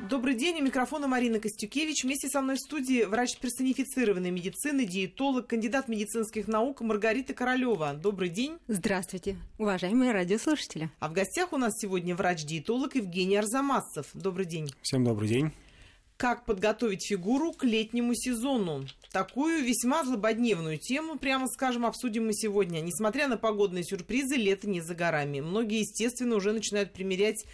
Добрый день, у микрофона Марина Костюкевич. Вместе со мной в студии врач персонифицированной медицины, диетолог, кандидат медицинских наук Маргарита Королева. Добрый день. Здравствуйте, уважаемые радиослушатели. А в гостях у нас сегодня врач-диетолог Евгений Арзамасцев. Добрый день. Всем добрый день. Как подготовить фигуру к летнему сезону? Такую весьма злободневную тему, прямо скажем, обсудим мы сегодня. Несмотря на погодные сюрпризы, лето не за горами. Многие, естественно, уже начинают примерять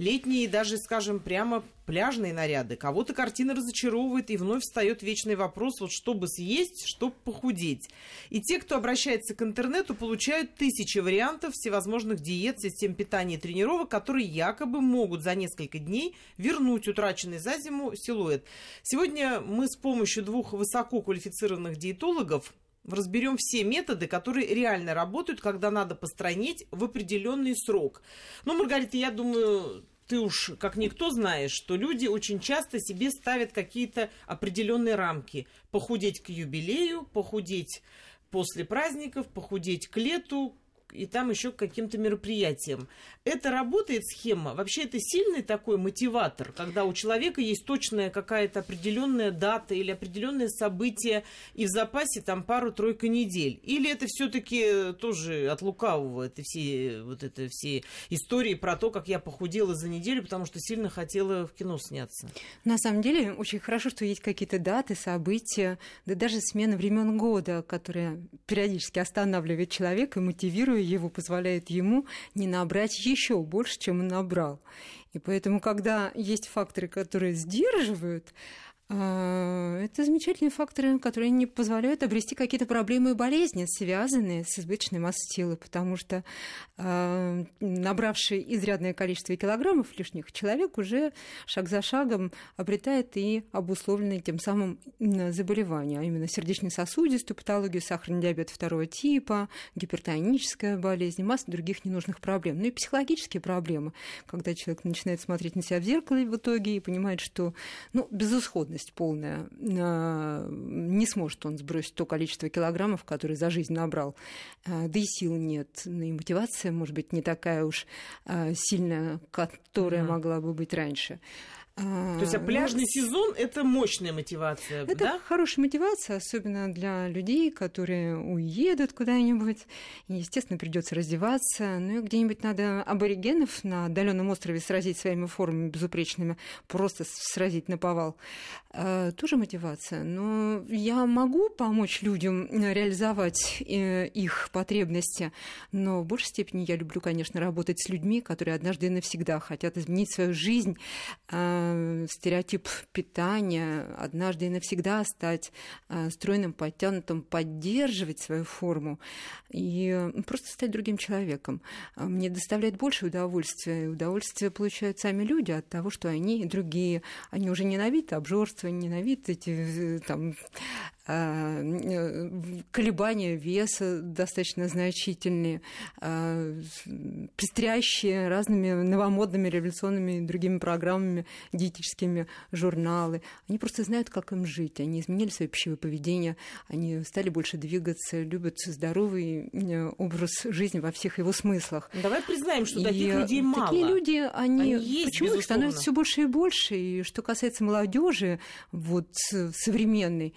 летние и даже, скажем, прямо пляжные наряды. Кого-то картина разочаровывает, и вновь встает вечный вопрос, вот чтобы съесть, чтобы похудеть. И те, кто обращается к интернету, получают тысячи вариантов всевозможных диет, систем питания и тренировок, которые якобы могут за несколько дней вернуть утраченный за зиму силуэт. Сегодня мы с помощью двух высококвалифицированных диетологов разберем все методы, которые реально работают, когда надо постранить в определенный срок. Ну, Маргарита, я думаю, ты уж как никто знаешь, что люди очень часто себе ставят какие-то определенные рамки. Похудеть к юбилею, похудеть после праздников, похудеть к лету, и там еще к каким-то мероприятиям. Это работает схема? Вообще это сильный такой мотиватор, когда у человека есть точная какая-то определенная дата или определенное событие, и в запасе там пару-тройка недель? Или это все-таки тоже от лукавого, это все, вот это все истории про то, как я похудела за неделю, потому что сильно хотела в кино сняться? На самом деле очень хорошо, что есть какие-то даты, события, да даже смена времен года, которая периодически останавливает человека и мотивирует его позволяет ему не набрать еще больше, чем он набрал. И поэтому, когда есть факторы, которые сдерживают, это замечательные факторы, которые не позволяют обрести какие-то проблемы и болезни, связанные с избыточной массой тела, потому что э, набравший изрядное количество килограммов лишних, человек уже шаг за шагом обретает и обусловленные тем самым заболевания, а именно сердечно-сосудистую патологию, сахарный диабет второго типа, гипертоническая болезнь, масса других ненужных проблем. Ну и психологические проблемы, когда человек начинает смотреть на себя в зеркало в итоге и понимает, что, ну, безысходность уверенность полная, а, не сможет он сбросить то количество килограммов, которые за жизнь набрал. А, да и сил нет, ну и мотивация, может быть, не такая уж а, сильная, которая mm-hmm. могла бы быть раньше. То есть, а ну, пляжный ну, сезон – это мощная мотивация, Это да? хорошая мотивация, особенно для людей, которые уедут куда-нибудь. Естественно, придется раздеваться. Ну и где-нибудь надо аборигенов на отдаленном острове сразить своими формами безупречными, просто сразить на повал. А, тоже мотивация. Но я могу помочь людям реализовать э, их потребности, но в большей степени я люблю, конечно, работать с людьми, которые однажды и навсегда хотят изменить свою жизнь, Э, стереотип питания, однажды и навсегда стать э, стройным, подтянутым, поддерживать свою форму и просто стать другим человеком. А мне доставляет больше удовольствия. И удовольствие получают сами люди от того, что они другие. Они уже ненавидят обжорство, ненавидят эти э, там, э, колебания веса достаточно значительные, а, пестрящие разными новомодными революционными и другими программами, диетическими журналы. Они просто знают, как им жить. Они изменили свое пищевое поведение, они стали больше двигаться, любят здоровый э, образ жизни во всех его смыслах. Давай признаем, что таких людей мало. Такие люди, они, они есть, почему их становится все больше и больше. И что касается молодежи, вот современной,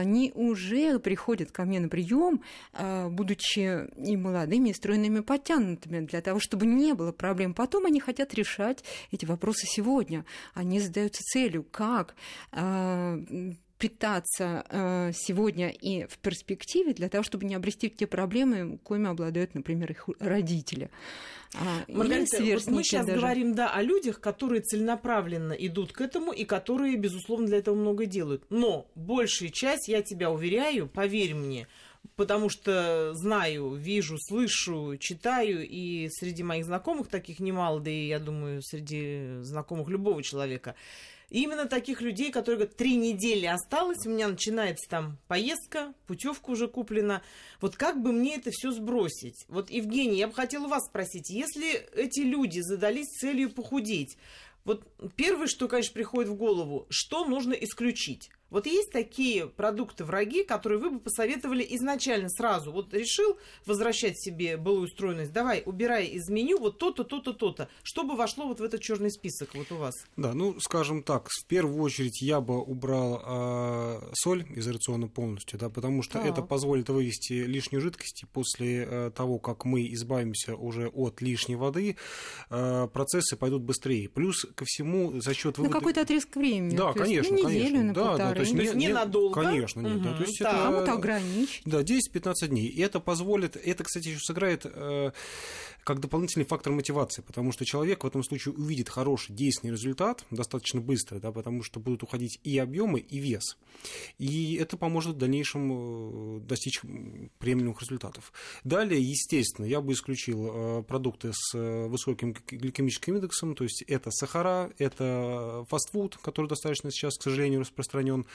они уже приходят ко мне на прием, а, будучи и молодыми, и стройными, подтянутыми, для того, чтобы не было проблем. Потом они хотят решать эти вопросы сегодня. Они задаются целью, как а, питаться а, сегодня и в перспективе для того, чтобы не обрести те проблемы, коими обладают, например, их родители. А, Маргарита, вот мы сейчас даже. говорим да, о людях, которые целенаправленно идут к этому и которые, безусловно, для этого много делают. Но большая часть, я тебя уверяю, поверь мне, потому что знаю, вижу, слышу, читаю, и среди моих знакомых таких немало, да и, я думаю, среди знакомых любого человека – именно таких людей, которые говорят, три недели осталось, у меня начинается там поездка, путевка уже куплена. Вот как бы мне это все сбросить? Вот, Евгений, я бы хотела вас спросить, если эти люди задались целью похудеть, вот первое, что, конечно, приходит в голову, что нужно исключить? Вот есть такие продукты враги, которые вы бы посоветовали изначально сразу. Вот решил возвращать себе былую стройность, давай, убирай из меню вот то-то, то-то, то-то. Чтобы вошло вот в этот черный список вот у вас? Да, ну, скажем так, в первую очередь я бы убрал э, соль из рациона полностью, да, потому что так. это позволит вывести лишнюю жидкость. И после э, того, как мы избавимся уже от лишней воды, э, процессы пойдут быстрее. Плюс ко всему за счет вывода... На какой-то отрезок времени. Да, конечно, на неделю, конечно. на да, да, то есть, то есть не, ненадолго? Конечно, нет. Угу. Да, то есть это, Кому-то ограничить. Да, 10-15 дней. И это позволит, это, кстати, еще сыграет э, как дополнительный фактор мотивации, потому что человек в этом случае увидит хороший действенный результат достаточно быстро, да, потому что будут уходить и объемы, и вес. И это поможет в дальнейшем э, достичь приемлемых результатов. Далее, естественно, я бы исключил э, продукты с э, высоким гликемическим индексом, то есть это сахара, это фастфуд, который достаточно сейчас, к сожалению, распространен,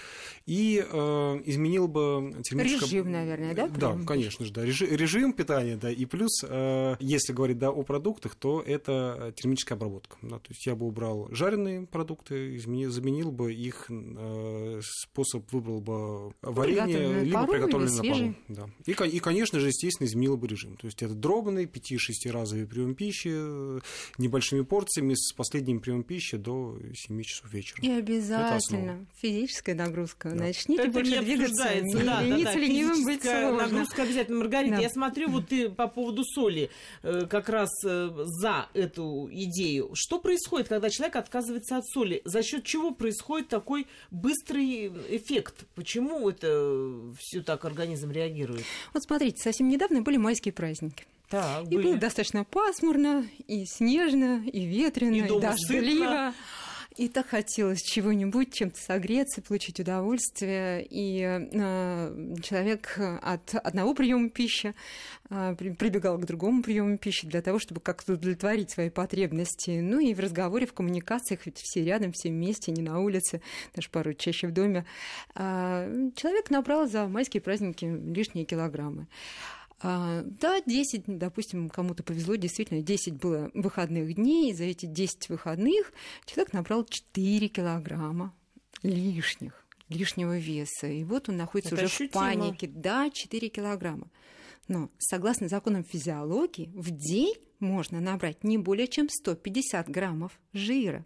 и э, изменил бы термическое... Режим, наверное, да? Да, конечно же, да. Режим, режим питания, да, и плюс, э, если говорить да, о продуктах, то это термическая обработка. Да, то есть я бы убрал жареные продукты, изменил, заменил бы их э, способ, выбрал бы варенье, либо приготовленное на пару. Да. И, и, конечно же, естественно, изменил бы режим. То есть это дробный 5-6 разовый прием пищи небольшими порциями с последним приемом пищи до 7 часов вечера. И обязательно физическая нагрузка. Да. Начните это больше двигаться. Не да, лениться, да, да. ленивым быть сложно. Нагрузка обязательно. Маргарита, да. я смотрю, вот ты по поводу соли э, как раз э, за эту идею. Что происходит, когда человек отказывается от соли? За счет чего происходит такой быстрый эффект? Почему это все так организм реагирует? Вот смотрите, совсем недавно были майские праздники. Так, и были. было достаточно пасмурно, и снежно, и ветрено, и, и дождливо. Сытно. И так хотелось чего-нибудь, чем-то согреться, получить удовольствие. И э, человек от одного приема пищи э, прибегал к другому приему пищи для того, чтобы как-то удовлетворить свои потребности. Ну и в разговоре, в коммуникациях, ведь все рядом, все вместе, не на улице, даже пару чаще в доме. Э, человек набрал за майские праздники лишние килограммы. А, да, 10, допустим, кому-то повезло, действительно, 10 было выходных дней, и за эти 10 выходных человек набрал 4 килограмма лишних, лишнего веса. И вот он находится Это уже ощутимо. в панике. Да, 4 килограмма. Но согласно законам физиологии, в день можно набрать не более чем 150 граммов жира.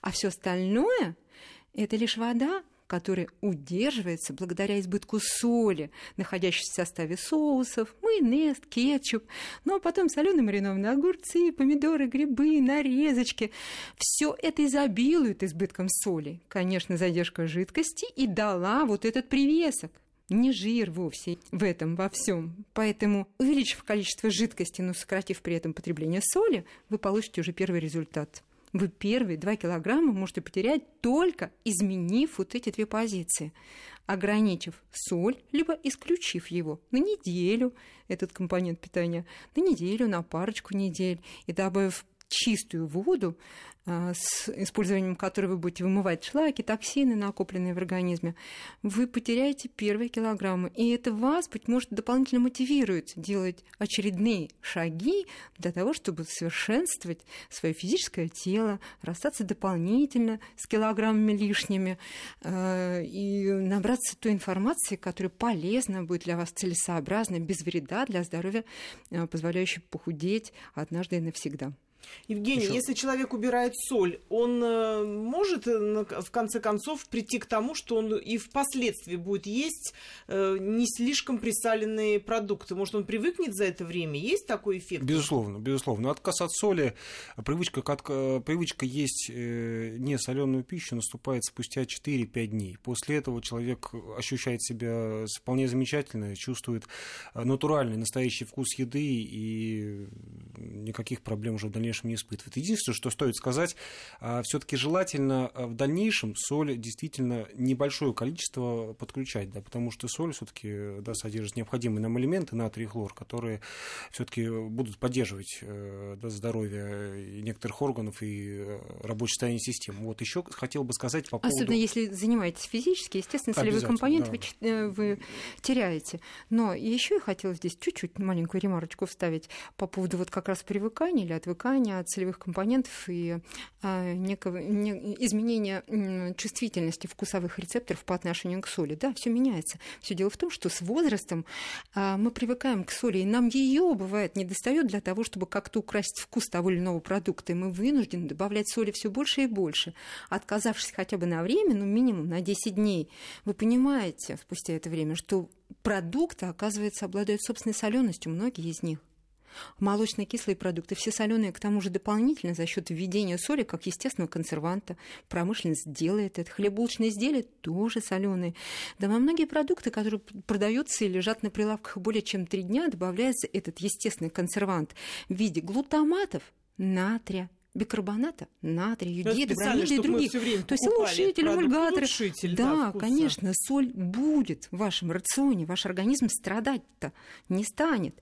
А все остальное – это лишь вода, который удерживается благодаря избытку соли, находящейся в составе соусов, майонез, кетчуп, ну а потом соленые маринованные огурцы, помидоры, грибы, нарезочки. Все это изобилует избытком соли. Конечно, задержка жидкости и дала вот этот привесок не жир вовсе в этом, во всем. Поэтому, увеличив количество жидкости, но сократив при этом потребление соли, вы получите уже первый результат – вы первые 2 килограмма можете потерять только изменив вот эти две позиции, ограничив соль, либо исключив его на неделю, этот компонент питания, на неделю, на парочку недель, и добавив чистую воду, а, с использованием которой вы будете вымывать шлаки, токсины, накопленные в организме, вы потеряете первые килограммы. И это вас, быть может, дополнительно мотивирует делать очередные шаги для того, чтобы совершенствовать свое физическое тело, расстаться дополнительно с килограммами лишними а, и набраться той информации, которая полезна будет для вас, целесообразна, без вреда для здоровья, а, позволяющей похудеть однажды и навсегда. Евгений, Еще... если человек убирает соль, он э, может э, в конце концов прийти к тому, что он и впоследствии будет есть э, не слишком присаленные продукты? Может, он привыкнет за это время? Есть такой эффект? Безусловно, безусловно. Отказ от соли, привычка, привычка есть не соленую пищу наступает спустя 4-5 дней. После этого человек ощущает себя вполне замечательно, чувствует натуральный, настоящий вкус еды и никаких проблем уже в дальнейшем дальнейшем не испытывает. Единственное, что стоит сказать, а, все-таки желательно а, в дальнейшем соль действительно небольшое количество подключать, да, потому что соль все-таки да, содержит необходимые нам элементы натрий и хлор, которые все-таки будут поддерживать э, да, здоровье некоторых органов и э, рабочее состояние системы. Вот еще хотел бы сказать по поводу... Особенно если занимаетесь физически, естественно, солевой компонент да. вы, э, вы теряете. Но еще я хотела здесь чуть-чуть маленькую ремарочку вставить по поводу вот как раз привыкания или отвыкания снижения целевых компонентов и а, некого, не, изменения чувствительности вкусовых рецепторов по отношению к соли. Да, все меняется. Все дело в том, что с возрастом а, мы привыкаем к соли, и нам ее бывает не достает для того, чтобы как-то украсить вкус того или иного продукта. И мы вынуждены добавлять соли все больше и больше. Отказавшись хотя бы на время, ну минимум на 10 дней, вы понимаете спустя это время, что продукты, оказывается, обладают собственной соленостью, многие из них. Молочно-кислые продукты, все соленые, к тому же дополнительно за счет введения соли как естественного консерванта. Промышленность делает это. Хлебулочные изделия тоже соленые. Да во многие продукты, которые продаются и лежат на прилавках более чем три дня, добавляется этот естественный консервант в виде глутаматов, натрия, бикарбоната, натрия, юдиды, бромиды и других. То есть улучшители, эмульгаторы. Да, конечно, соль будет в вашем рационе, ваш организм страдать-то не станет.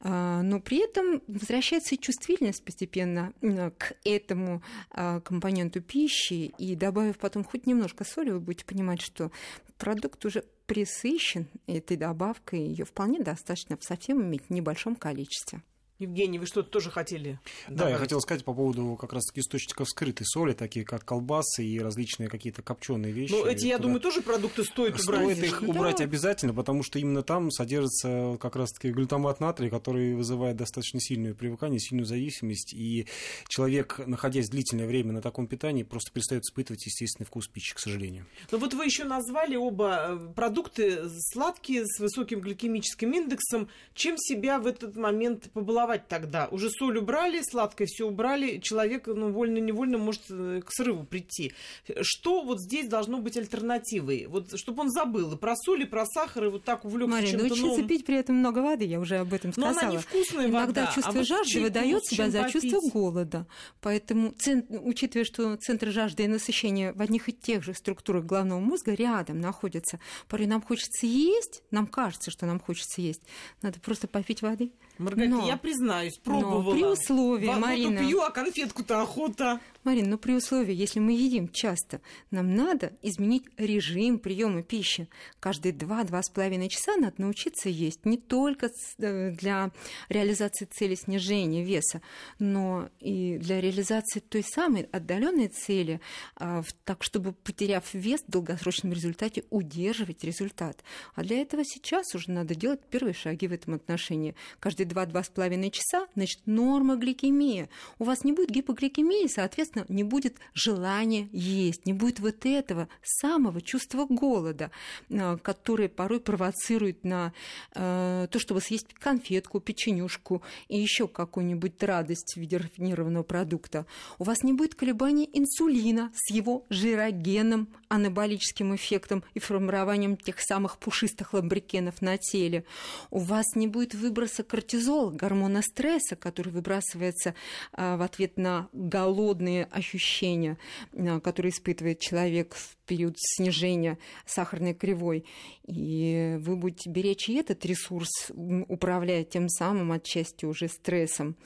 А, но при этом возвращается и чувствительность постепенно к этому а, компоненту пищи, и добавив потом хоть немножко соли, вы будете понимать, что продукт уже присыщен этой добавкой, ее вполне достаточно в совсем иметь небольшом количестве. Евгений, вы что-то тоже хотели? Да, добавить? я хотел сказать по поводу как раз-таки источников скрытой соли, такие как колбасы и различные какие-то копченые вещи. Ну, эти, я думаю, тоже продукты стоит убрать. Стоит их да. убрать обязательно, потому что именно там содержится как раз-таки глютамат натрия, который вызывает достаточно сильное привыкание, сильную зависимость, и человек, находясь длительное время на таком питании, просто перестает испытывать естественный вкус пищи, к сожалению. Но вот вы еще назвали оба э, продукты сладкие, с высоким гликемическим индексом. Чем себя в этот момент побаловать? Колдовать тогда? Уже соль убрали, сладкое все убрали, человек ну, вольно-невольно может э, к срыву прийти. Что вот здесь должно быть альтернативой? Вот, чтобы он забыл и про соль, и про сахар, и вот так увлекся Мария, чем-то научиться новым. пить при этом много воды, я уже об этом сказала. Но она невкусная Иногда вода. чувство а вот жажды выдает себя за попить? чувство голода. Поэтому, учитывая, что центр жажды и насыщения в одних и тех же структурах головного мозга рядом находятся, порой нам хочется есть, нам кажется, что нам хочется есть, надо просто попить воды. Маргарита, но, я признаюсь, пробовала. Но при условии, Марина... пью, а конфетку-то охота. Марин, ну при условии, если мы едим часто, нам надо изменить режим приема пищи. Каждые 2-2,5 часа надо научиться есть не только э, для реализации цели снижения веса, но и для реализации той самой отдаленной цели, а, так чтобы, потеряв вес, в долгосрочном результате удерживать результат. А для этого сейчас уже надо делать первые шаги в этом отношении. Каждые 2-2,5 часа, значит, норма гликемии. У вас не будет гипогликемии, соответственно, соответственно, не будет желания есть, не будет вот этого самого чувства голода, э, которое порой провоцирует на э, то, чтобы съесть конфетку, печенюшку и еще какую-нибудь радость в виде рафинированного продукта. У вас не будет колебаний инсулина с его жирогенным анаболическим эффектом и формированием тех самых пушистых ламбрикенов на теле. У вас не будет выброса кортизола, гормона стресса, который выбрасывается э, в ответ на голодные ощущения, э, которые испытывает человек в период снижения сахарной кривой. И вы будете беречь и этот ресурс, управляя тем самым отчасти уже стрессом.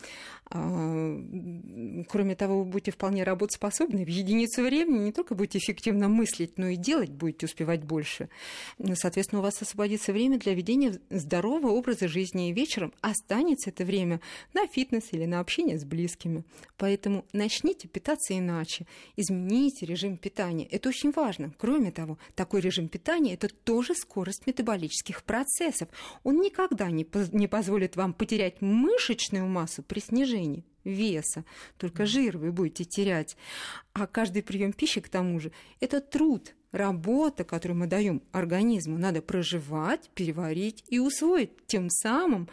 А, кроме того, вы будете вполне работоспособны. В единицу времени не только будете эффективно мыслить, но и делать будете успевать больше. Соответственно, у вас освободится время для ведения здорового образа жизни, и вечером останется это время на фитнес или на общение с близкими. Поэтому начните питаться иначе, измените режим питания. Это очень важно. Кроме того, такой режим питания – это тоже скорость метаболических процессов. Он никогда не, не позволит вам потерять мышечную массу при снижении веса, только жир вы будете терять. А каждый прием пищи, к тому же, это труд, работа, которую мы даем организму. Надо проживать, переварить и усвоить. Тем самым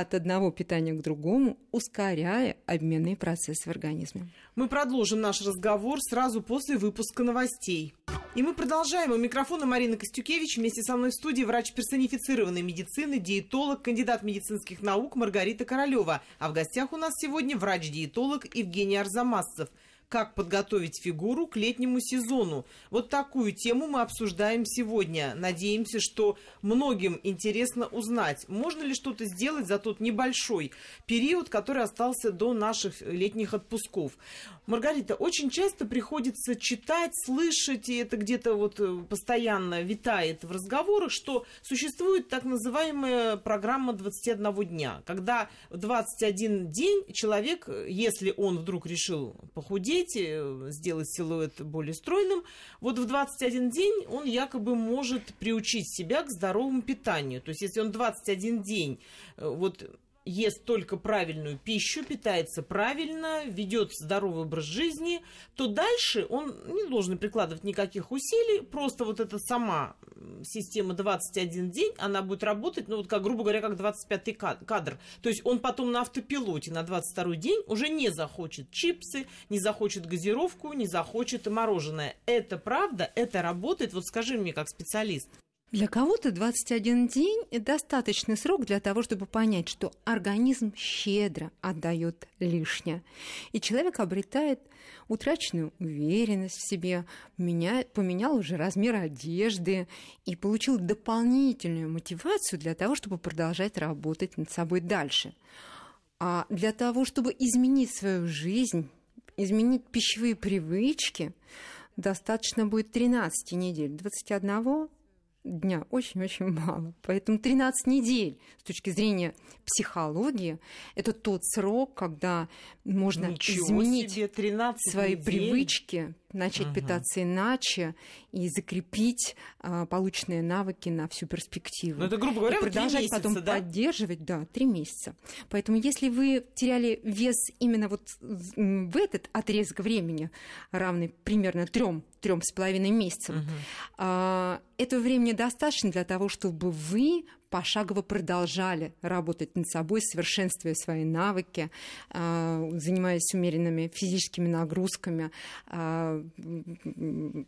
от одного питания к другому, ускоряя обменные процессы в организме. Мы продолжим наш разговор сразу после выпуска новостей. И мы продолжаем. У микрофона Марина Костюкевич. Вместе со мной в студии врач персонифицированной медицины, диетолог, кандидат медицинских наук Маргарита Королева. А в гостях у нас сегодня врач-диетолог Евгений Арзамасцев. Как подготовить фигуру к летнему сезону. Вот такую тему мы обсуждаем сегодня. Надеемся, что многим интересно узнать, можно ли что-то сделать за тот небольшой период, который остался до наших летних отпусков. Маргарита, очень часто приходится читать, слышать, и это где-то вот э, постоянно витает в разговорах, что существует так называемая программа 21 дня, когда 21 день человек, если он вдруг решил похудеть, э, сделать силуэт более стройным, вот в 21 день он якобы может приучить себя к здоровому питанию. То есть если он 21 день э, вот ест только правильную пищу, питается правильно, ведет здоровый образ жизни, то дальше он не должен прикладывать никаких усилий, просто вот эта сама система 21 день, она будет работать, ну вот как, грубо говоря, как 25-й кадр. То есть он потом на автопилоте на 22-й день уже не захочет чипсы, не захочет газировку, не захочет мороженое. Это правда, это работает, вот скажи мне как специалист. Для кого-то 21 день – достаточный срок для того, чтобы понять, что организм щедро отдает лишнее. И человек обретает утраченную уверенность в себе, меняет, поменял уже размер одежды и получил дополнительную мотивацию для того, чтобы продолжать работать над собой дальше. А для того, чтобы изменить свою жизнь, изменить пищевые привычки, достаточно будет 13 недель, 21 дня очень-очень мало. Поэтому 13 недель с точки зрения психологии это тот срок, когда можно Ничего изменить себе, 13 свои недель. привычки, начать угу. питаться иначе и закрепить а, полученные навыки на всю перспективу. Ну, это, грубо говоря, и продолжать месяца, потом да? поддерживать, да, три месяца. Поэтому если вы теряли вес именно вот в этот отрезок времени, равный примерно трем трем с половиной месяцам, угу. а, этого времени достаточно для того, чтобы вы пошагово продолжали работать над собой, совершенствуя свои навыки, а, занимаясь умеренными физическими нагрузками, а,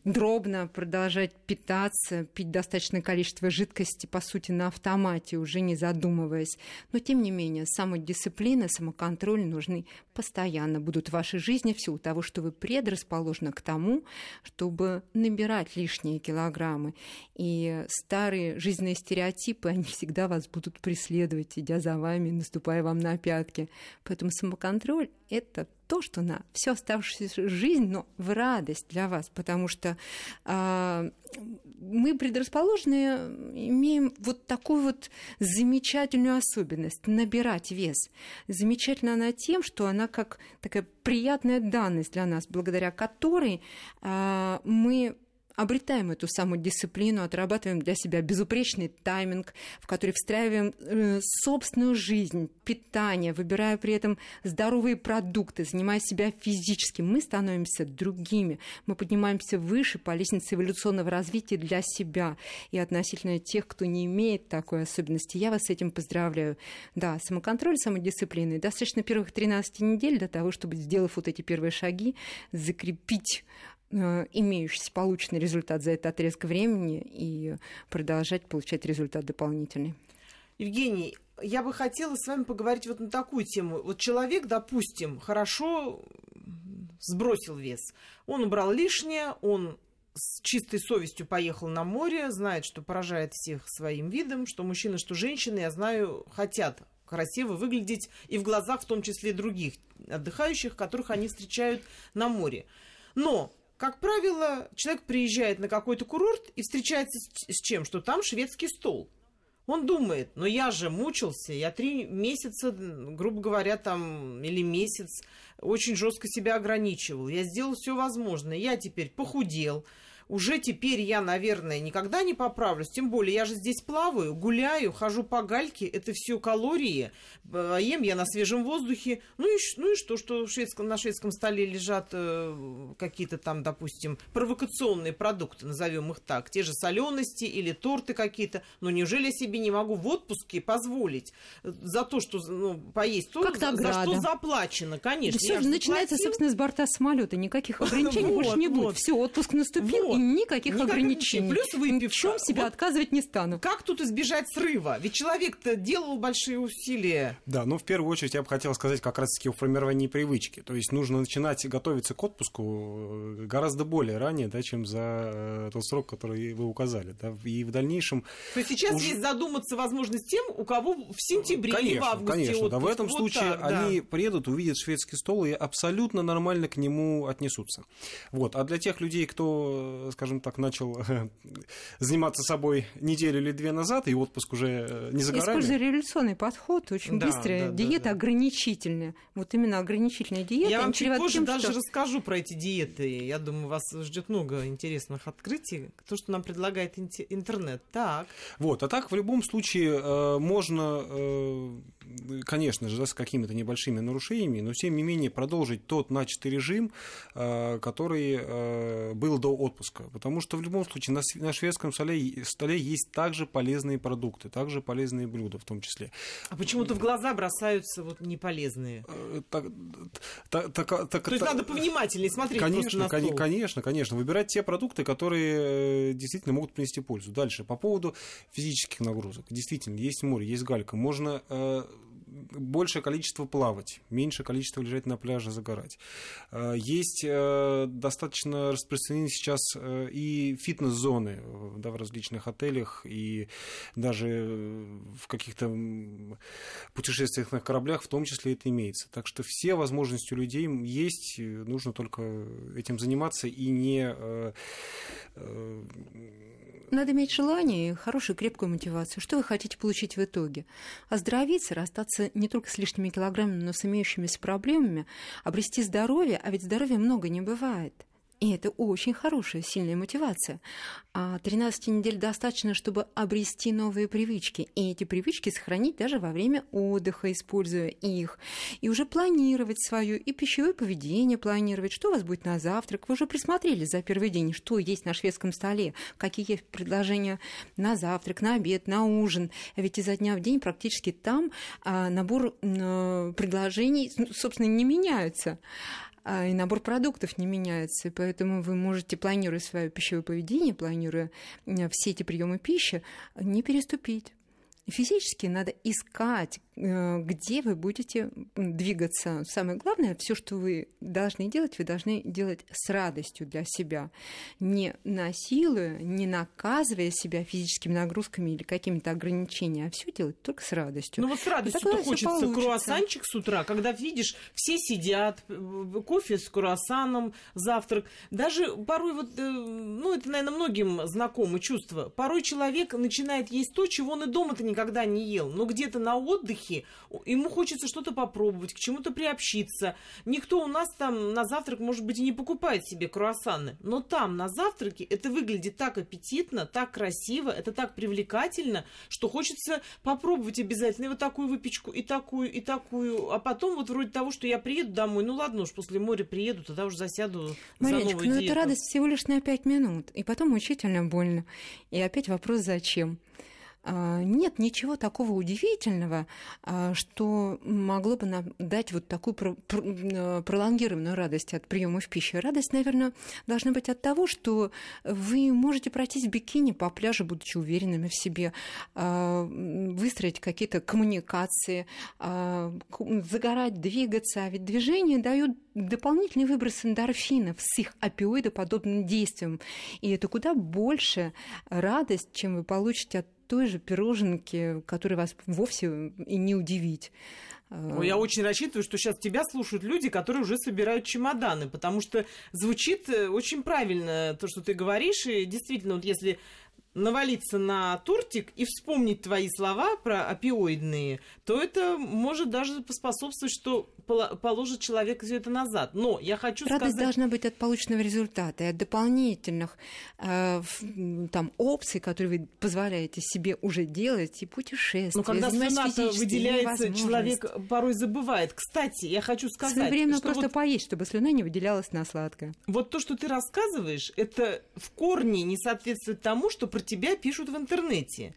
дробно продолжать питаться, пить достаточное количество жидкости, по сути, на автомате, уже не задумываясь. Но, тем не менее, самодисциплина, самоконтроль нужны постоянно будут в вашей жизни в силу того, что вы предрасположены к тому, чтобы набирать лишние килограммы. И старые жизненные стереотипы, они всегда вас будут преследовать, идя за вами, наступая вам на пятки. Поэтому самоконтроль – это то, что на всю оставшуюся жизнь, но в радость для вас, потому что э, мы предрасположены, имеем вот такую вот замечательную особенность – набирать вес. Замечательна она тем, что она как такая приятная данность для нас, благодаря которой э, мы обретаем эту самодисциплину, отрабатываем для себя безупречный тайминг, в который встраиваем э, собственную жизнь, питание, выбирая при этом здоровые продукты, занимая себя физически. Мы становимся другими, мы поднимаемся выше по лестнице эволюционного развития для себя и относительно тех, кто не имеет такой особенности. Я вас с этим поздравляю. Да, самоконтроль, самодисциплина. достаточно первых 13 недель для того, чтобы, сделав вот эти первые шаги, закрепить имеющийся полученный результат за этот отрезок времени и продолжать получать результат дополнительный. Евгений, я бы хотела с вами поговорить вот на такую тему. Вот человек, допустим, хорошо сбросил вес. Он убрал лишнее, он с чистой совестью поехал на море, знает, что поражает всех своим видом, что мужчины, что женщины, я знаю, хотят красиво выглядеть и в глазах в том числе других отдыхающих, которых они встречают на море. Но как правило, человек приезжает на какой-то курорт и встречается с, чем? Что там шведский стол. Он думает, но я же мучился, я три месяца, грубо говоря, там, или месяц очень жестко себя ограничивал. Я сделал все возможное. Я теперь похудел, уже теперь я, наверное, никогда не поправлюсь. Тем более, я же здесь плаваю, гуляю, хожу по гальке. Это все калории. Э, ем я на свежем воздухе. Ну и, ну и что, что шведском, на шведском столе лежат э, какие-то там, допустим, провокационные продукты, назовем их так. Те же солености или торты какие-то. Но неужели я себе не могу в отпуске позволить за то, что ну, поесть то, за, за что заплачено, конечно. Все же начинается, заплатил. собственно, с борта самолета. Никаких ограничений больше не будет. Все, отпуск наступил, И никаких, Никаких ограничений. Плюс выпивка. В чем себя Вот отказывать не стану. Как тут избежать срыва? Ведь человек-то делал большие усилия. Да, но в первую очередь я бы хотел сказать как раз-таки о формировании привычки. То есть нужно начинать готовиться к отпуску э, гораздо более ранее, да, чем за э, тот срок, который вы указали. Да. И в дальнейшем... То есть сейчас Уже- есть задуматься возможность тем, у кого в сентябре или в Конечно, августе конечно. Да, в отпуск. этом Вот случае так, да. они приедут, увидят шведский стол и абсолютно нормально к нему отнесутся. Вот. А для тех людей, кто, скажем так, начал заниматься собой неделю или две назад, и отпуск уже э, не за горами. Используя революционный подход, очень Да, быстрая да, диета да. ограничительная. Вот именно ограничительная диета. Я вам чуть позже тем, даже что- расскажу про эти диеты. Я думаю, вас ждет много интересных открытий. То, что нам предлагает инте- интернет. Так. Вот, а так в любом случае э, можно, э, конечно же, да, с какими-то небольшими нарушениями, но тем не менее продолжить тот начатый режим, э, который э, был до отпуска. Потому что в любом случае на, на шведском столе, столе есть также полезные продукты, также полезные блюда в том числе. А почему-то в глаза бросаются вот неполезные. Э, так- так- так- так- То есть так- надо повнимательнее смотреть Конечно, на стол. конечно, конечно. Выбирать те продукты, которые действительно могут принести пользу. Дальше, по поводу физических нагрузок. Действительно, есть море, есть галька. Можно э, большее количество плавать, меньшее количество лежать на пляже, загорать. Э, Есть э, достаточно распространены сейчас э, и фитнес-зоны да, в различных отелях, и даже в каких-то путешествиях на кораблях в том числе это имеется. Так что все возможности у людей есть, нужно только этим заниматься и не Надо иметь желание и хорошую крепкую мотивацию. Что вы хотите получить в итоге? Оздоровиться, расстаться не только с лишними килограммами, но с имеющимися проблемами, обрести здоровье, а ведь здоровья много не бывает. И это очень хорошая, сильная мотивация. А 13 недель достаточно, чтобы обрести новые привычки. И эти привычки сохранить даже во время отдыха, используя их. И уже планировать свое и пищевое поведение планировать, что у вас будет на завтрак. Вы уже присмотрели за первый день, что есть на шведском столе, какие есть предложения на завтрак, на обед, на ужин. А Ведь изо дня в день практически там а, набор м, предложений, ну, собственно, не меняются а, и набор продуктов не меняется. И поэтому вы можете, планируя свое пищевое поведение, планируя э, все эти приемы пищи, не переступить. Физически надо искать, где вы будете двигаться. Самое главное, все, что вы должны делать, вы должны делать с радостью для себя, не насилуя, не наказывая себя физическими нагрузками или какими-то ограничениями, а все делать только с радостью. Ну вот с радостью хочется получится. круассанчик с утра, когда видишь, все сидят, э, кофе с круассаном, завтрак. Даже порой вот, э, ну это, наверное, многим знакомо чувство. Порой человек начинает есть то, чего он и дома-то никогда не ел. Но где-то на отдыхе ему хочется что-то попробовать, к чему-то приобщиться. Никто у нас там на завтрак, может быть, и не покупает себе круассаны. Но там на завтраке это выглядит так аппетитно, так красиво, это так привлекательно, что хочется попробовать обязательно и вот такую выпечку, и такую, и такую. А потом вот вроде того, что я приеду домой, ну ладно уж, после моря приеду, тогда уже засяду за Мариночка, новую ну это диету. радость всего лишь на пять минут, и потом мучительно больно. И опять вопрос, зачем? А, Нет ничего такого удивительного, а, что могло бы нам дать вот такую э, пролонгированную радость от приемов пищи. Радость, наверное, должна быть от того, что вы можете пройтись в бикини по пляжу, будучи уверенными в себе, а, выстроить какие-то коммуникации, а, загорать, двигаться. А ведь движение дает дополнительный выброс эндорфинов с их опиоидоподобным действием. И это куда больше радость, чем вы получите от той же пироженки, которая вас вовсе и не удивить. Ой, я очень рассчитываю, что сейчас тебя слушают люди, которые уже собирают чемоданы, потому что звучит э, очень правильно то, что ты говоришь, и действительно, вот если навалиться на тортик и вспомнить твои слова про опиоидные, то это может даже поспособствовать, что положит человек все это назад. Но я хочу Радость сказать... должна быть от полученного результата и от дополнительных э, там, опций, которые вы позволяете себе уже делать, и путешествия, Но когда занимаясь слюна выделяется, человек порой забывает. Кстати, я хочу сказать, Своевременно просто вот поесть, чтобы слюна не выделялась на сладкое. Вот то, что ты рассказываешь, это в корне не соответствует тому, что про тебя пишут в интернете.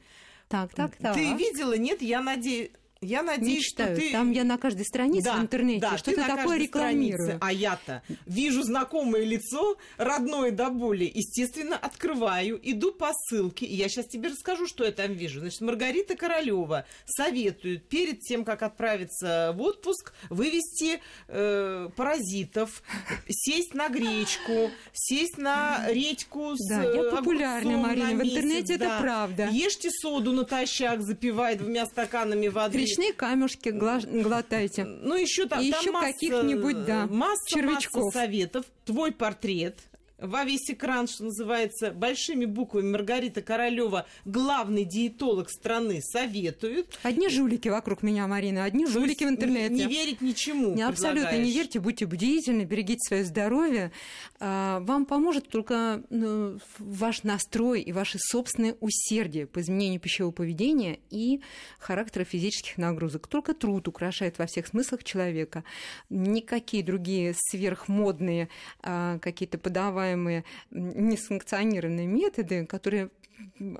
Так, так, так. Ты видела? Нет, я надеюсь... Я надеюсь, не читаю. что ты... Там я на каждой странице да, в интернете да, что-то такое рекламирую. Странице, а я-то вижу знакомое лицо, родное до боли, естественно, открываю, иду по ссылке, и я сейчас тебе расскажу, что я там вижу. Значит, Маргарита Королева советует перед тем, как отправиться в отпуск, вывести э, паразитов, сесть на гречку, сесть на редьку с Да, я популярна, Марина, в интернете да. это правда. Ешьте соду натощак, запивая двумя стаканами воды речные камешки глотайте. Ну, еще там, и еще каких-нибудь, да, масса, червячков. Масса советов. Твой портрет – во весь экран, что называется, большими буквами Маргарита Королева, главный диетолог страны, советует. Одни жулики вокруг меня, Марина, одни То жулики в интернете. Не, не верить ничему. Не, абсолютно не верьте, будьте бдительны, берегите свое здоровье. А, вам поможет только ну, ваш настрой и ваше собственное усердие по изменению пищевого поведения и характера физических нагрузок. Только труд украшает во всех смыслах человека. Никакие другие сверхмодные а, какие-то подаваемые называемые несанкционированные методы, которые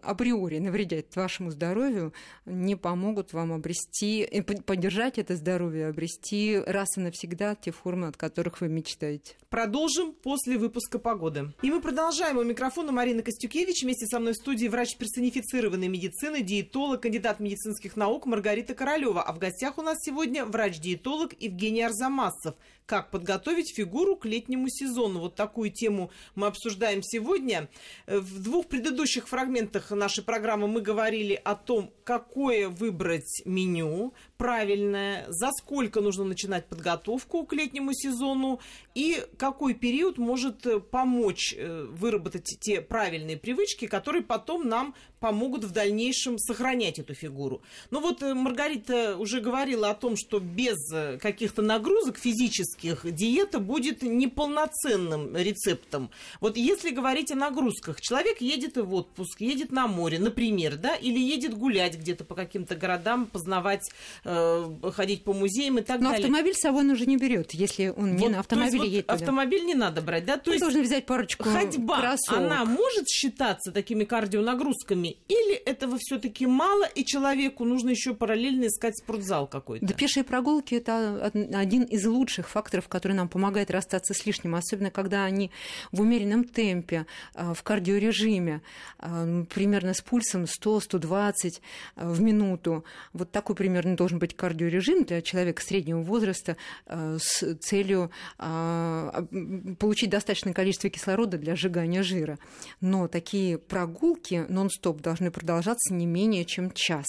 априори навредят вашему здоровью, не помогут вам обрести, поддержать это здоровье, обрести раз и навсегда те формы, от которых вы мечтаете. Продолжим после выпуска погоды. И мы продолжаем. У микрофона Марина Костюкевич. Вместе со мной в студии врач персонифицированной медицины, диетолог, кандидат медицинских наук Маргарита Королева. А в гостях у нас сегодня врач-диетолог Евгений Арзамасов. Как подготовить фигуру к летнему сезону? Вот такую тему мы обсуждаем сегодня. В двух предыдущих фрагментах нашей программы мы говорили о том, какое выбрать меню, правильное, за сколько нужно начинать подготовку к летнему сезону и какой период может э, помочь э, выработать те правильные привычки, которые потом нам помогут в дальнейшем сохранять эту фигуру. Ну вот э, Маргарита уже говорила о том, что без каких-то нагрузок физических диета будет неполноценным рецептом. Вот если говорить о нагрузках, человек едет в отпуск, едет на море, например, да, или едет гулять где-то по каким-то городам, познавать Э, ходить по музеям и так Но далее. Но автомобиль с собой он уже не берет, если он вот, не на автомобиле вот едет. Автомобиль не надо брать, да? То есть должен взять парочку Ходьба, кроссовок. она может считаться такими кардионагрузками? Или этого все таки мало, и человеку нужно еще параллельно искать спортзал какой-то? Да пешие прогулки – это один из лучших факторов, который нам помогает расстаться с лишним, особенно когда они в умеренном темпе, а, в кардиорежиме, а, примерно с пульсом 100-120 а, в минуту. Вот такой примерно должен быть кардиорежим для человека среднего возраста с целью получить достаточное количество кислорода для сжигания жира. Но такие прогулки нон-стоп должны продолжаться не менее чем час.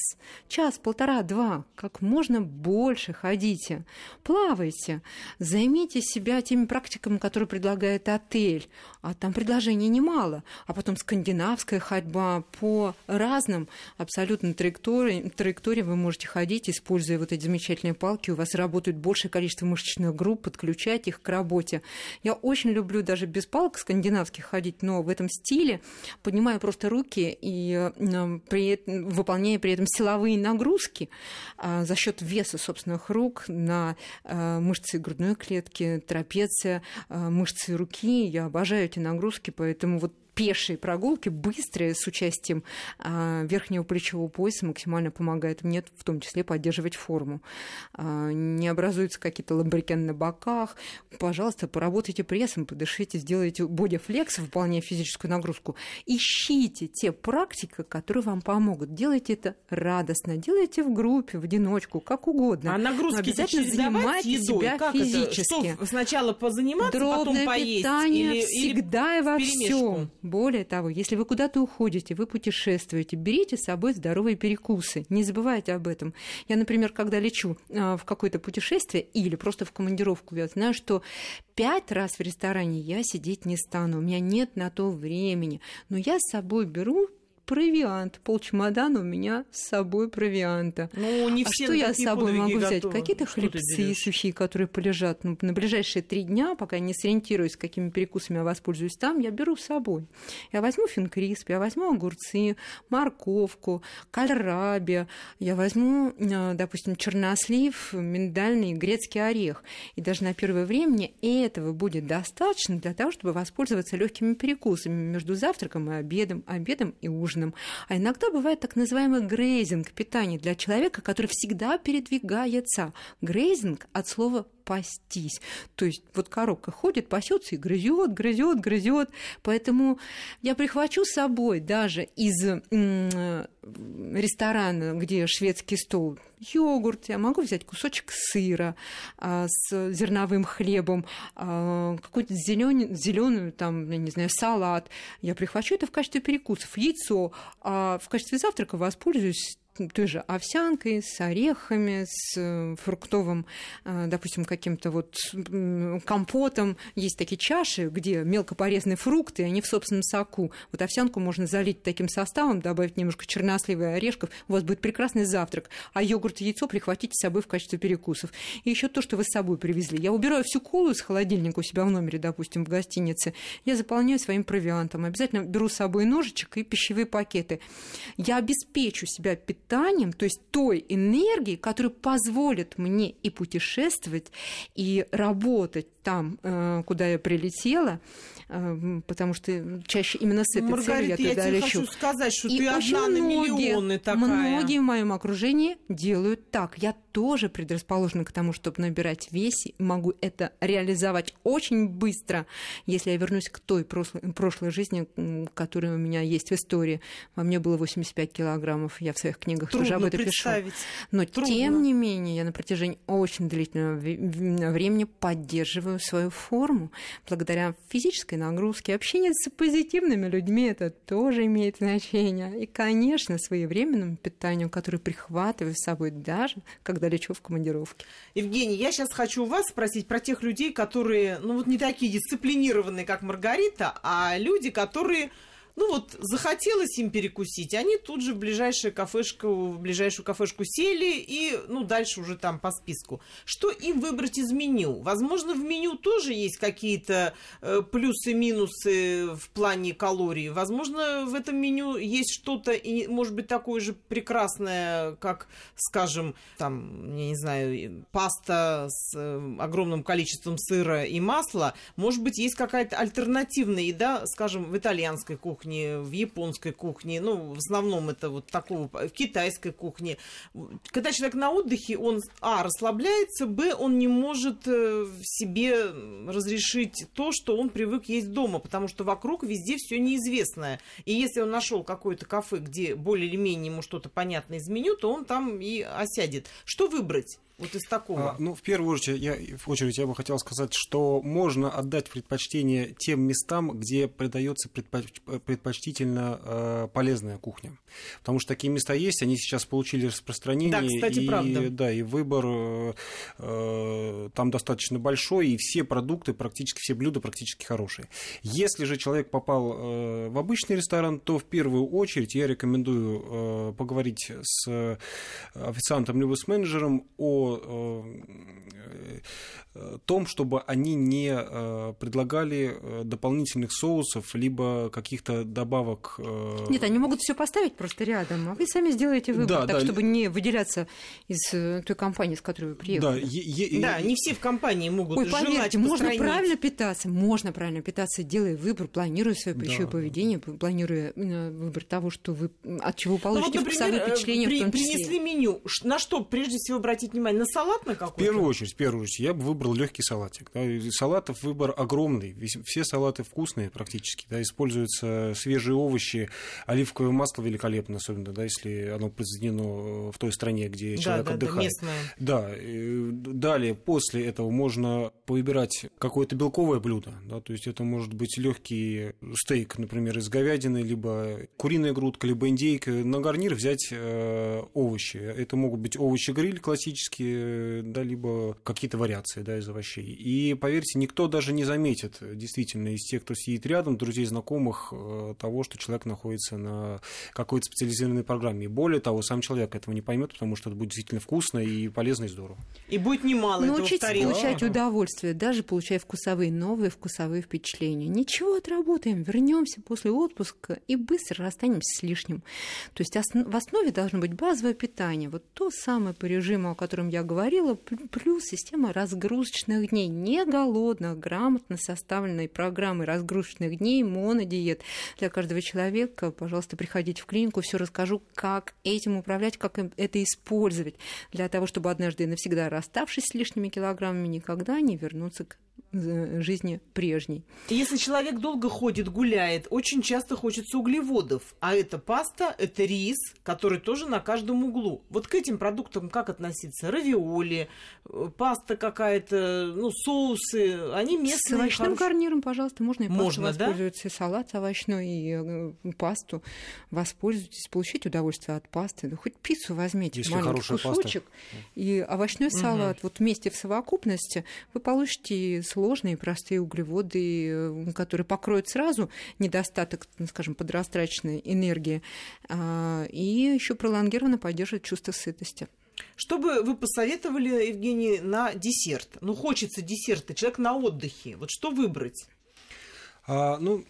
Час, полтора, два. Как можно больше ходите, плавайте, займите себя теми практиками, которые предлагает отель. А там предложений немало. А потом скандинавская ходьба по разным абсолютно траекториям, траекториям вы можете ходить, используя вот эти замечательные палки, у вас работает большее количество мышечных групп, подключать их к работе. Я очень люблю даже без палок скандинавских ходить, но в этом стиле поднимаю просто руки и э, при, выполняя при этом силовые нагрузки а, за счет веса собственных рук на э, мышцы грудной клетки, трапеция, э, мышцы руки. Я обожаю эти нагрузки, поэтому вот пешие прогулки, быстрые, с участием а, верхнего плечевого пояса максимально помогает мне в том числе поддерживать форму. А, не образуются какие-то ламбрикены на боках. Пожалуйста, поработайте прессом, подышите, сделайте бодифлекс, выполняя физическую нагрузку. Ищите те практики, которые вам помогут. Делайте это радостно, делайте в группе, в одиночку, как угодно. А нагрузки обязательно занимайте едой. себя как физически. Это? Что, сначала позаниматься, Дробное потом поесть? питание или, всегда или и во всем. Более того, если вы куда-то уходите, вы путешествуете, берите с собой здоровые перекусы. Не забывайте об этом. Я, например, когда лечу а, в какое-то путешествие или просто в командировку, я знаю, что пять раз в ресторане я сидеть не стану. У меня нет на то времени. Но я с собой беру провиант. Пол чемодана у меня с собой провианта. Ну, не а все что я с собой могу готовы. взять? Какие-то хлебцы сухие, которые полежат ну, на ближайшие три дня, пока я не сориентируюсь, какими перекусами я воспользуюсь там, я беру с собой. Я возьму финкрисп, я возьму огурцы, морковку, кальраби, я возьму, э, допустим, чернослив, миндальный, грецкий орех. И даже на первое время этого будет достаточно для того, чтобы воспользоваться легкими перекусами между завтраком и обедом, обедом и ужином ужином. А иногда бывает так называемый грейзинг питания для человека, который всегда передвигается. Грейзинг от слова пастись. То есть вот коробка ходит, пасется и грызет, грызет, грызет. Поэтому я прихвачу с собой даже из ресторана, где шведский стол, йогурт, я могу взять кусочек сыра а, с зерновым хлебом, а, какую-то зеленую, там, я не знаю, салат. Я прихвачу это в качестве перекусов, яйцо, а в качестве завтрака воспользуюсь той же овсянкой, с орехами, с э, фруктовым, э, допустим, каким-то вот компотом. Есть такие чаши, где мелко порезанные фрукты, они в собственном соку. Вот овсянку можно залить таким составом, добавить немножко чернослива и орешков, у вас будет прекрасный завтрак. А йогурт и яйцо прихватите с собой в качестве перекусов. И еще то, что вы с собой привезли. Я убираю всю колу из холодильника у себя в номере, допустим, в гостинице. Я заполняю своим провиантом. Обязательно беру с собой ножичек и пищевые пакеты. Я обеспечу себя питанием питанием, то есть той энергией, которая позволит мне и путешествовать, и работать там, э, куда я прилетела, э, потому что чаще именно с этой Маргарита, целью я туда я лечу. хочу сказать, что и ты одна на миллионы такая. Многие в моем окружении делают так. Я тоже предрасположена к тому, чтобы набирать вес, могу это реализовать очень быстро, если я вернусь к той прошлой, прошлой жизни, которая у меня есть в истории. Во мне было 85 килограммов, я в своих книгах Трудно тоже об этом пишу. Но Трудно. тем не менее, я на протяжении очень длительного времени поддерживаю свою форму благодаря физической нагрузке. Общение с позитивными людьми это тоже имеет значение. И, конечно, своевременному питанию, которое прихватываю с собой даже, когда лечу в командировке. Евгений, я сейчас хочу у вас спросить про тех людей, которые, ну вот не такие дисциплинированные, как Маргарита, а люди, которые ну вот, захотелось им перекусить, они тут же в ближайшую кафешку, в ближайшую кафешку сели и, ну, дальше уже там по списку. Что им выбрать из меню? Возможно, в меню тоже есть какие-то э, плюсы-минусы в плане калорий. Возможно, в этом меню есть что-то, и, может быть, такое же прекрасное, как, скажем, там, я не знаю, паста с э, огромным количеством сыра и масла. Может быть, есть какая-то альтернативная еда, скажем, в итальянской кухне кухне, в японской кухне, ну, в основном это вот такого, в китайской кухне. Когда человек на отдыхе, он, а, расслабляется, б, он не может э, себе разрешить то, что он привык есть дома, потому что вокруг везде все неизвестное. И если он нашел какое-то кафе, где более или менее ему что-то понятно из то он там и осядет. Что выбрать? Вот из такого. А, ну, в первую очередь я, в очередь, я бы хотел сказать, что можно отдать предпочтение тем местам, где придается предпоч... предпочтительно э, полезная кухня. Потому что такие места есть, они сейчас получили распространение. Да, кстати, и, правда. Да, и выбор э, э, там достаточно большой, и все продукты, практически все блюда практически хорошие. Если же человек попал э, в обычный ресторан, то в первую очередь я рекомендую э, поговорить с официантом либо с менеджером о о том, чтобы они не э, предлагали э, дополнительных соусов, либо каких-то добавок. Э, Нет, они могут все поставить просто рядом, а вы сами сделаете выбор, да, так, да. чтобы не выделяться из той компании, с которой вы приехали. Да, е- да не все в компании могут Ой, поверьте, можно правильно питаться, можно правильно питаться, делая выбор, планируя свое пищевое да. поведение, планируя выбор того, что вы, от чего получите ну, вот, например, вкусовые впечатления при, в том числе. Принесли меню, на что прежде всего обратить внимание? На салат на какой-то? В первую очередь, в первую очередь, я бы выбрал легкий салатик. Да. Салатов выбор огромный. Все салаты вкусные практически. Да. Используются свежие овощи, оливковое масло великолепно, особенно да, если оно произведено в той стране, где да, человек да, отдыхает. Да, да. Далее, после этого можно выбирать какое-то белковое блюдо. Да. То есть это может быть легкий стейк, например, из говядины, либо куриная грудка, либо индейка. На гарнир взять э, овощи. Это могут быть овощи-гриль классические, да, либо какие-то вариации да, из овощей. И поверьте, никто даже не заметит, действительно, из тех, кто сидит рядом, друзей, знакомых, э, того, что человек находится на какой-то специализированной программе. И более того, сам человек этого не поймет, потому что это будет действительно вкусно и полезно и здорово. И будет немало Научиться этого получать да. удовольствие, даже получая вкусовые, новые вкусовые впечатления. Ничего, отработаем, вернемся после отпуска и быстро расстанемся с лишним. То есть в основе должно быть базовое питание, вот то самое по режиму, о котором я говорила, плюс система разгрузочных дней, не голодных, грамотно составленной программы разгрузочных дней, монодиет для каждого человека. Пожалуйста, приходите в клинику, все расскажу, как этим управлять, как это использовать для того, чтобы однажды и навсегда расставшись с лишними килограммами, никогда не вернуться к жизни прежней. Если человек долго ходит, гуляет, очень часто хочется углеводов, а это паста, это рис, который тоже на каждом углу. Вот к этим продуктам как относиться? Равиоли, э, паста какая-то, ну, соусы, они местные. С овощным хорош... гарниром, пожалуйста, можно и можно, пасту да? воспользоваться, и салат овощной, и э, пасту воспользуйтесь, получите удовольствие от пасты. Да хоть пиццу возьмите, Если маленький кусочек, паста. и овощной салат. Вот вместе в совокупности вы получите сложные простые углеводы, э, которые покроют сразу недостаток, ну, скажем, подрастраченной энергии, а, и еще пролонгированно поддерживать чувство сытости. Что бы вы посоветовали, Евгений, на десерт? Ну, хочется десерта, человек на отдыхе. Вот что выбрать? А, ну,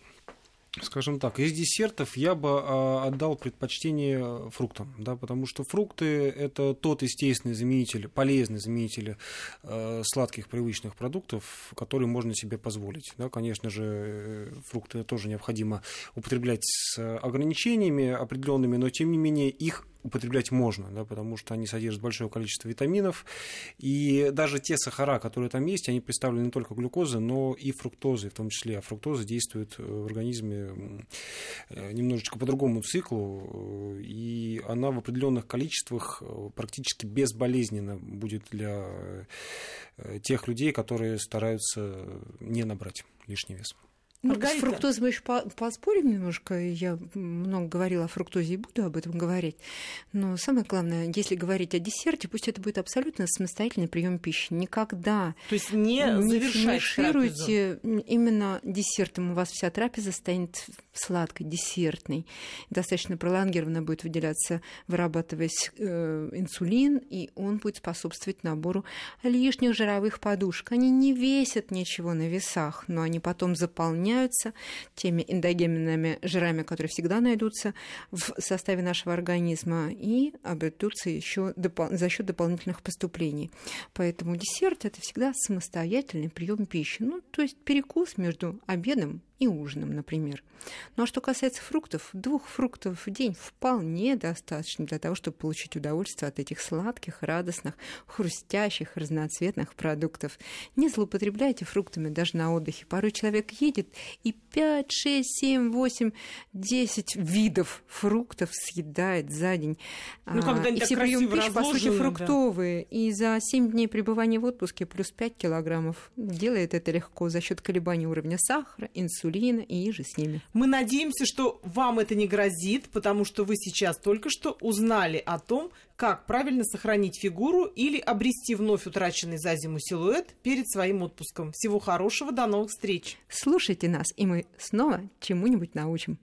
скажем так, из десертов я бы а, отдал предпочтение фруктам, да, потому что фрукты это тот естественный заменитель, полезный заменитель э, сладких привычных продуктов, которые можно себе позволить. Да, конечно же, э, фрукты тоже необходимо употреблять с ограничениями определенными, но тем не менее их употреблять можно, да, потому что они содержат большое количество витаминов, и даже те сахара, которые там есть, они представлены не только глюкозой, но и фруктозой в том числе, а фруктоза действует в организме немножечко по другому циклу, и она в определенных количествах практически безболезненно будет для тех людей, которые стараются не набрать лишний вес. Ну, с фруктозой мы еще поспорим немножко. Я много говорила о фруктозе и буду об этом говорить. Но самое главное, если говорить о десерте, пусть это будет абсолютно самостоятельный прием пищи. Никогда То есть не, не финишируйте именно десертом. У вас вся трапеза станет сладкой, десертной. Достаточно пролонгированно будет выделяться, вырабатываясь э, инсулин, и он будет способствовать набору лишних жировых подушек. Они не весят ничего на весах, но они потом заполняют заполняются теми эндогенными жирами, которые всегда найдутся в составе нашего организма, и обретутся еще за счет дополнительных поступлений. Поэтому десерт это всегда самостоятельный прием пищи. Ну, то есть перекус между обедом и ужином, например. Ну а что касается фруктов, двух фруктов в день вполне достаточно для того, чтобы получить удовольствие от этих сладких, радостных, хрустящих, разноцветных продуктов. Не злоупотребляйте фруктами даже на отдыхе. Порой человек едет и 5, 6, 7, 8, 10 видов фруктов съедает за день. Ну, когда и все приемы пищи, по сути, фруктовые. Да. И за 7 дней пребывания в отпуске плюс 5 килограммов делает это легко за счет колебаний уровня сахара, инсулина, инсулина и иже с ними. Мы надеемся, что вам это не грозит, потому что вы сейчас только что узнали о том, как правильно сохранить фигуру или обрести вновь утраченный за зиму силуэт перед своим отпуском. Всего хорошего, до новых встреч. Слушайте нас, и мы снова чему-нибудь научим.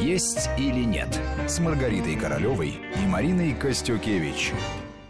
Есть или нет с Маргаритой Королевой и Мариной Костюкевич.